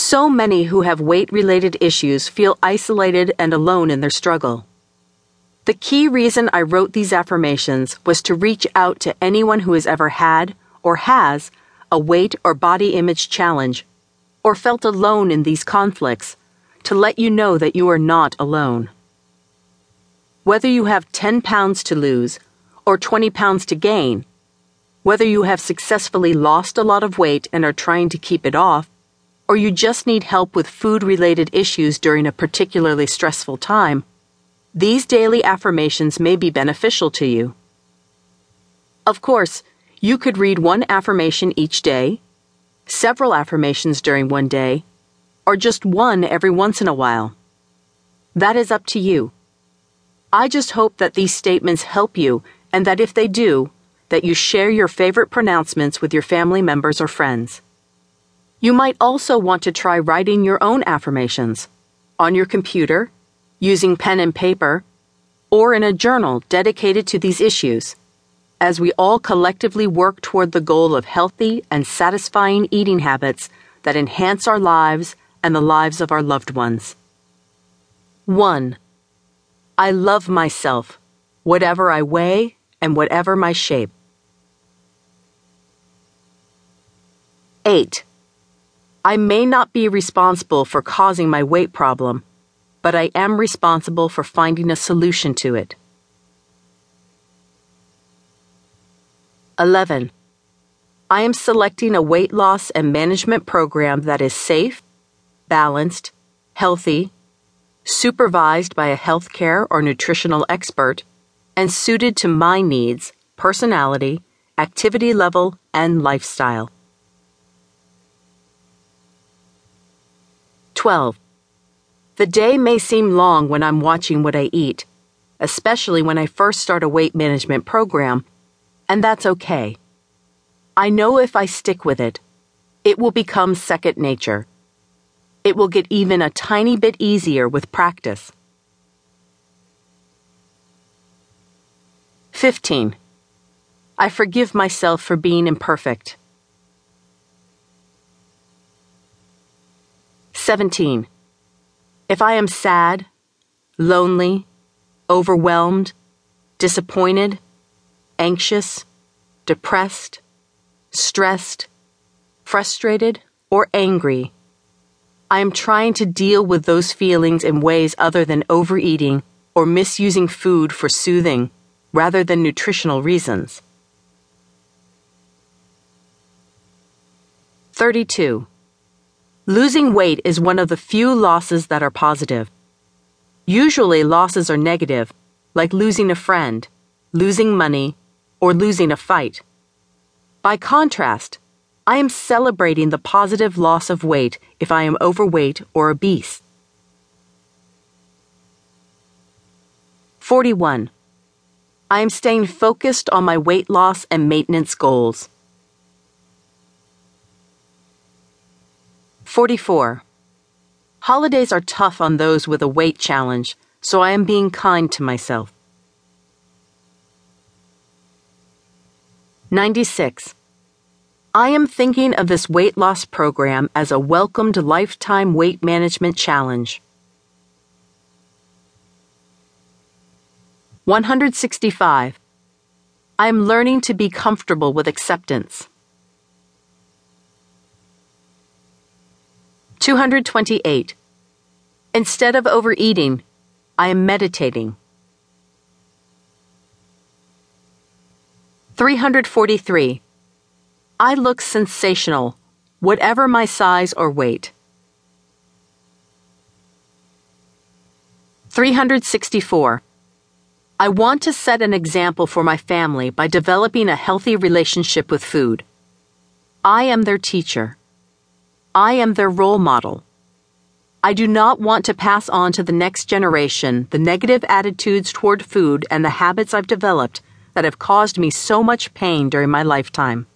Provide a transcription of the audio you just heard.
So many who have weight related issues feel isolated and alone in their struggle. The key reason I wrote these affirmations was to reach out to anyone who has ever had or has a weight or body image challenge or felt alone in these conflicts to let you know that you are not alone. Whether you have 10 pounds to lose or 20 pounds to gain, whether you have successfully lost a lot of weight and are trying to keep it off, or you just need help with food related issues during a particularly stressful time, these daily affirmations may be beneficial to you. Of course, you could read one affirmation each day, several affirmations during one day, or just one every once in a while. That is up to you. I just hope that these statements help you and that if they do, that you share your favorite pronouncements with your family members or friends. You might also want to try writing your own affirmations on your computer, using pen and paper, or in a journal dedicated to these issues, as we all collectively work toward the goal of healthy and satisfying eating habits that enhance our lives and the lives of our loved ones. 1. I love myself, whatever I weigh and whatever my shape. 8. I may not be responsible for causing my weight problem, but I am responsible for finding a solution to it. 11. I am selecting a weight loss and management program that is safe, balanced, healthy, supervised by a healthcare or nutritional expert, and suited to my needs, personality, activity level, and lifestyle. 12. The day may seem long when I'm watching what I eat, especially when I first start a weight management program, and that's okay. I know if I stick with it, it will become second nature. It will get even a tiny bit easier with practice. 15. I forgive myself for being imperfect. 17. If I am sad, lonely, overwhelmed, disappointed, anxious, depressed, stressed, frustrated, or angry, I am trying to deal with those feelings in ways other than overeating or misusing food for soothing rather than nutritional reasons. 32. Losing weight is one of the few losses that are positive. Usually, losses are negative, like losing a friend, losing money, or losing a fight. By contrast, I am celebrating the positive loss of weight if I am overweight or obese. 41. I am staying focused on my weight loss and maintenance goals. 44. Holidays are tough on those with a weight challenge, so I am being kind to myself. 96. I am thinking of this weight loss program as a welcomed lifetime weight management challenge. 165. I am learning to be comfortable with acceptance. 228. Instead of overeating, I am meditating. 343. I look sensational, whatever my size or weight. 364. I want to set an example for my family by developing a healthy relationship with food. I am their teacher. I am their role model. I do not want to pass on to the next generation the negative attitudes toward food and the habits I've developed that have caused me so much pain during my lifetime.